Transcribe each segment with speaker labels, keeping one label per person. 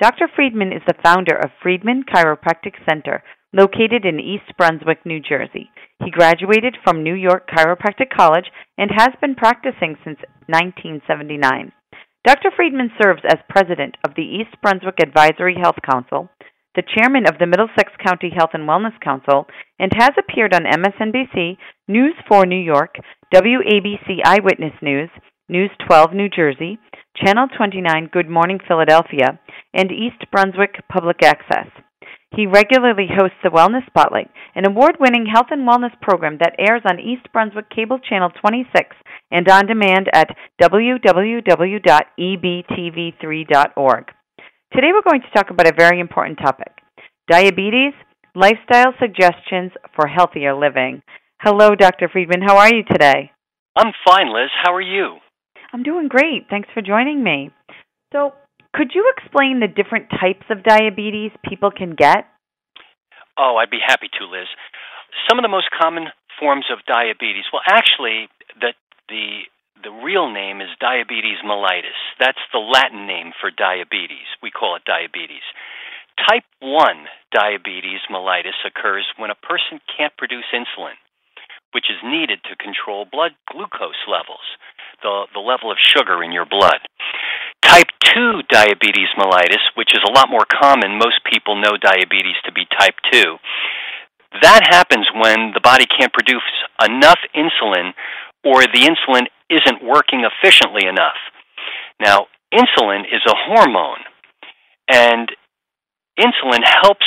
Speaker 1: Dr. Friedman is the founder of Friedman Chiropractic Center, located in East Brunswick, New Jersey. He graduated from New York Chiropractic College and has been practicing since 1979. Dr. Friedman serves as president of the East Brunswick Advisory Health Council, the chairman of the Middlesex County Health and Wellness Council, and has appeared on MSNBC, News 4 New York, WABC Eyewitness News, News 12 New Jersey, Channel 29 Good Morning Philadelphia, and East Brunswick Public Access. He regularly hosts the Wellness Spotlight, an award winning health and wellness program that airs on East Brunswick Cable Channel 26 and on demand at www.ebtv3.org. Today we're going to talk about a very important topic diabetes, lifestyle suggestions for healthier living. Hello, Dr. Friedman. How are you today?
Speaker 2: I'm fine, Liz. How are you?
Speaker 1: I'm doing great. Thanks for joining me. So, could you explain the different types of diabetes people can get?
Speaker 2: Oh, I'd be happy to, Liz. Some of the most common forms of diabetes. Well, actually, the the the real name is diabetes mellitus. That's the Latin name for diabetes. We call it diabetes. Type 1 diabetes mellitus occurs when a person can't produce insulin, which is needed to control blood glucose levels the, the level of sugar in your blood. Type 2 diabetes mellitus, which is a lot more common, most people know diabetes to be type 2. That happens when the body can't produce enough insulin or the insulin isn't working efficiently enough. Now, insulin is a hormone, and insulin helps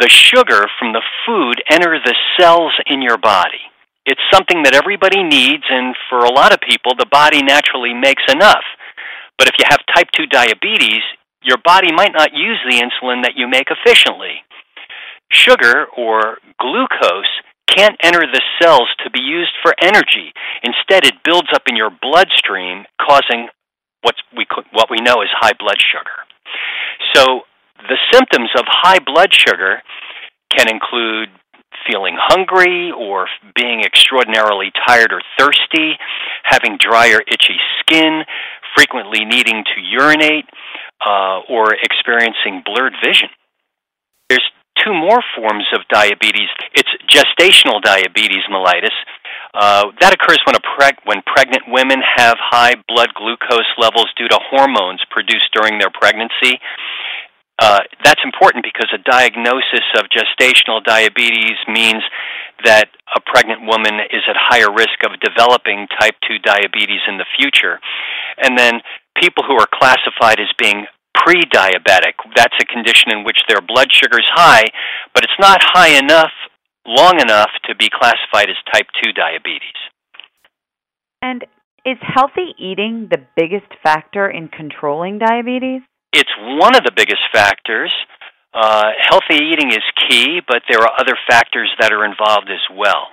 Speaker 2: the sugar from the food enter the cells in your body it's something that everybody needs, and for a lot of people, the body naturally makes enough. But if you have type 2 diabetes, your body might not use the insulin that you make efficiently. Sugar or glucose can't enter the cells to be used for energy. Instead, it builds up in your bloodstream, causing what we, what we know as high blood sugar. So, the symptoms of high blood sugar can include feeling hungry or being extraordinarily tired or thirsty, having dry or itchy skin, frequently needing to urinate, uh, or experiencing blurred vision. There's two more forms of diabetes. It's gestational diabetes mellitus. Uh, that occurs when, preg- when pregnant women have high blood glucose levels due to hormones produced during their pregnancy. Uh, that's important because a diagnosis of gestational diabetes means that a pregnant woman is at higher risk of developing type 2 diabetes in the future. And then people who are classified as being pre diabetic, that's a condition in which their blood sugar is high, but it's not high enough, long enough to be classified as type 2 diabetes.
Speaker 1: And is healthy eating the biggest factor in controlling diabetes?
Speaker 2: It's one of the biggest factors. Uh, healthy eating is key, but there are other factors that are involved as well,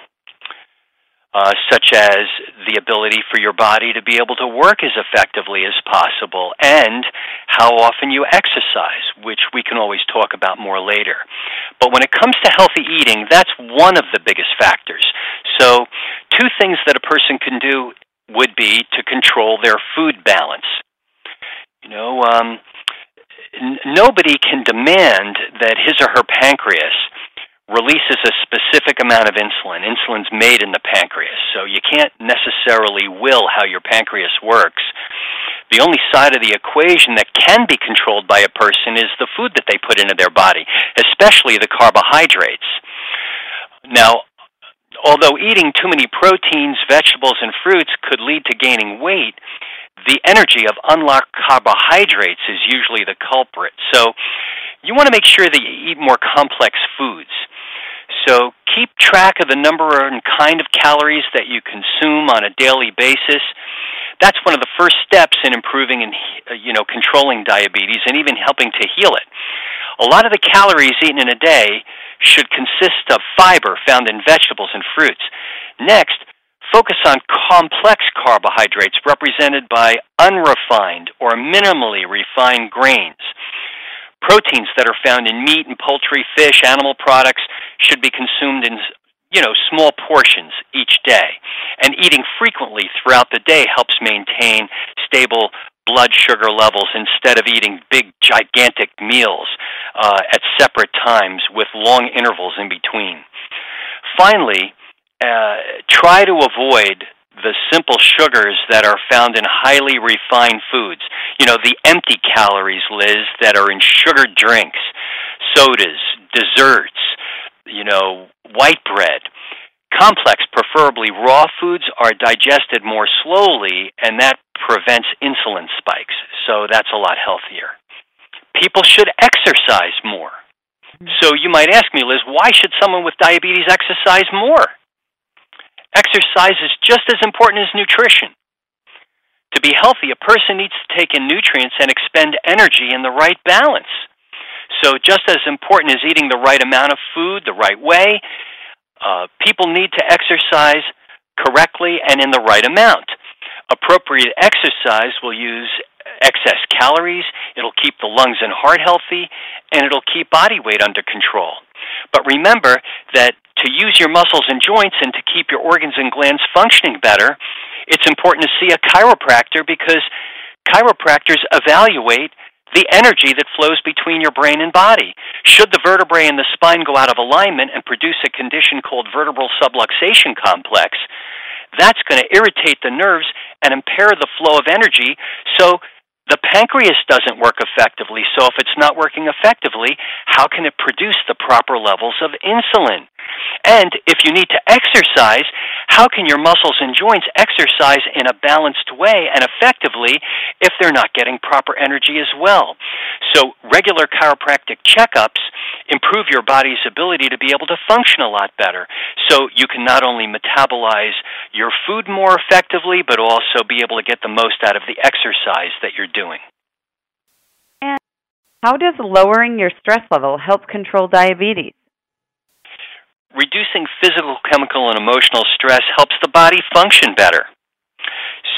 Speaker 2: uh, such as the ability for your body to be able to work as effectively as possible and how often you exercise, which we can always talk about more later. But when it comes to healthy eating, that's one of the biggest factors. So, two things that a person can do would be to control their food balance. You know, um, n- nobody can demand that his or her pancreas releases a specific amount of insulin. Insulin's made in the pancreas, so you can't necessarily will how your pancreas works. The only side of the equation that can be controlled by a person is the food that they put into their body, especially the carbohydrates. Now, although eating too many proteins, vegetables, and fruits could lead to gaining weight, the energy of unlocked carbohydrates is usually the culprit. So you want to make sure that you eat more complex foods. So keep track of the number and kind of calories that you consume on a daily basis. That's one of the first steps in improving and uh, you know controlling diabetes and even helping to heal it. A lot of the calories eaten in a day should consist of fiber found in vegetables and fruits. Next, focus on complex carbohydrates represented by unrefined or minimally refined grains. Proteins that are found in meat and poultry, fish, animal products should be consumed in you know, small portions each day. And eating frequently throughout the day helps maintain stable blood sugar levels instead of eating big, gigantic meals uh, at separate times with long intervals in between. Finally, uh, try to avoid the simple sugars that are found in highly refined foods. You know, the empty calories, Liz, that are in sugared drinks, sodas, desserts, you know, white bread. Complex, preferably raw foods, are digested more slowly, and that prevents insulin spikes. So that's a lot healthier. People should exercise more. So you might ask me, Liz, why should someone with diabetes exercise more? Exercise is just as important as nutrition. To be healthy, a person needs to take in nutrients and expend energy in the right balance. So, just as important as eating the right amount of food the right way, uh, people need to exercise correctly and in the right amount. Appropriate exercise will use excess calories, it'll keep the lungs and heart healthy, and it'll keep body weight under control. But remember that to use your muscles and joints and to keep your organs and glands functioning better, it's important to see a chiropractor because chiropractors evaluate the energy that flows between your brain and body. Should the vertebrae in the spine go out of alignment and produce a condition called vertebral subluxation complex, that's going to irritate the nerves and impair the flow of energy. So the pancreas doesn't work effectively. So if it's not working effectively, how can it produce the proper levels of insulin? And if you need to exercise, how can your muscles and joints exercise in a balanced way and effectively if they're not getting proper energy as well? So, regular chiropractic checkups improve your body's ability to be able to function a lot better. So, you can not only metabolize your food more effectively, but also be able to get the most out of the exercise that you're doing.
Speaker 1: And how does lowering your stress level help control diabetes?
Speaker 2: Reducing physical, chemical, and emotional stress helps the body function better.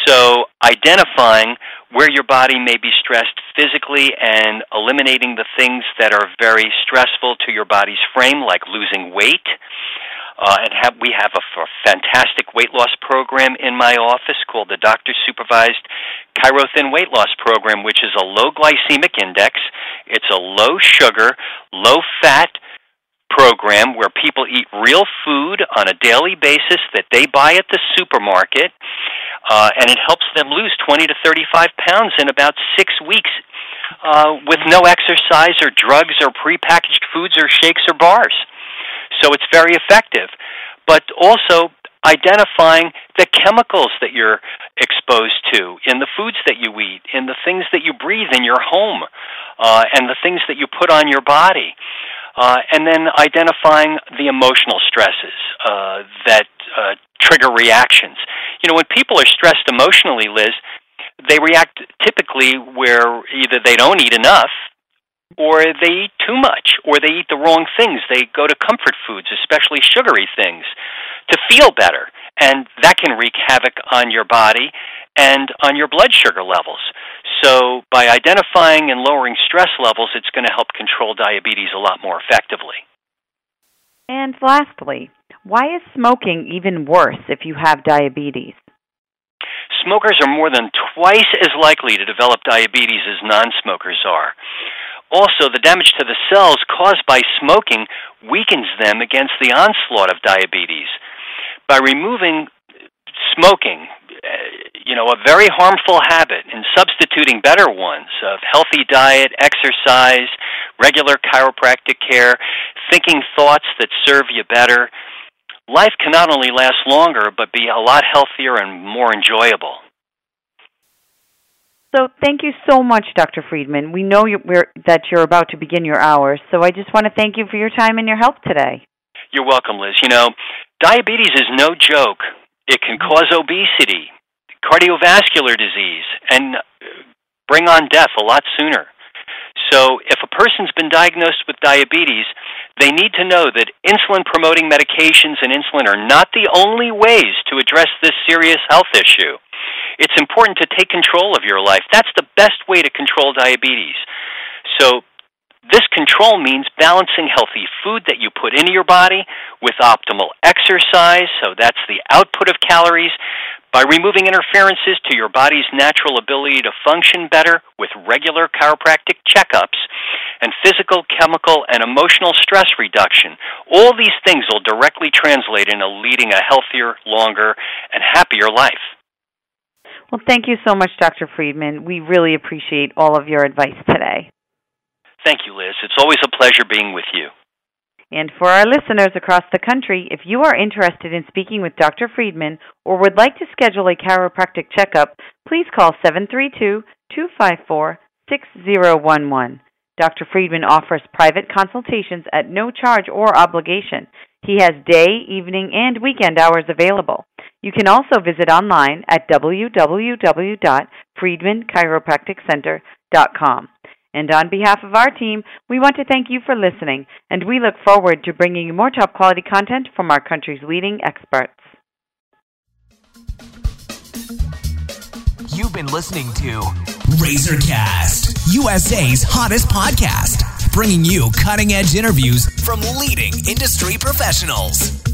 Speaker 2: So, identifying where your body may be stressed physically and eliminating the things that are very stressful to your body's frame, like losing weight. Uh, and have, we have a, a fantastic weight loss program in my office called the Doctor Supervised Chirothin Weight Loss Program, which is a low glycemic index. It's a low sugar, low fat, program where people eat real food on a daily basis that they buy at the supermarket, uh, and it helps them lose 20 to 35 pounds in about six weeks uh, with no exercise or drugs or prepackaged foods or shakes or bars. So it's very effective. But also identifying the chemicals that you're exposed to in the foods that you eat, in the things that you breathe in your home, uh, and the things that you put on your body. Uh, and then identifying the emotional stresses uh, that uh, trigger reactions. You know, when people are stressed emotionally, Liz, they react typically where either they don't eat enough or they eat too much or they eat the wrong things. They go to comfort foods, especially sugary things, to feel better. And that can wreak havoc on your body and on your blood sugar levels. So, by identifying and lowering stress levels, it's going to help control diabetes a lot more effectively.
Speaker 1: And lastly, why is smoking even worse if you have diabetes?
Speaker 2: Smokers are more than twice as likely to develop diabetes as non smokers are. Also, the damage to the cells caused by smoking weakens them against the onslaught of diabetes. By removing smoking, Uh, you know, a very harmful habit and substituting better ones of healthy diet, exercise, regular chiropractic care, thinking thoughts that serve you better, life can not only last longer, but be a lot healthier and more enjoyable.
Speaker 1: So, thank you so much, Dr. Friedman. We know you, that you're about to begin your hours, so I just want to thank you for your time and your help today.
Speaker 2: You're welcome, Liz. You know, diabetes is no joke. It can cause obesity, cardiovascular disease, and bring on death a lot sooner. So, if a person's been diagnosed with diabetes, they need to know that insulin promoting medications and insulin are not the only ways to address this serious health issue. It's important to take control of your life. That's the best way to control diabetes. So, this control means balancing healthy food that you put into your body with optimal exercise, so that's the output of calories, by removing interferences to your body's natural ability to function better with regular chiropractic checkups, and physical, chemical, and emotional stress reduction. All these things will directly translate into leading a healthier, longer, and happier life.
Speaker 1: Well, thank you so much, Dr. Friedman. We really appreciate all of your advice today.
Speaker 2: Thank you, Liz. It's always a pleasure being with you.
Speaker 1: And for our listeners across the country, if you are interested in speaking with Dr. Friedman or would like to schedule a chiropractic checkup, please call 732 254 6011. Dr. Friedman offers private consultations at no charge or obligation. He has day, evening, and weekend hours available. You can also visit online at www.friedmanchiropracticcenter.com. And on behalf of our team, we want to thank you for listening, and we look forward to bringing you more top quality content from our country's leading experts.
Speaker 3: You've been listening to Razorcast, USA's hottest podcast, bringing you cutting edge interviews from leading industry professionals.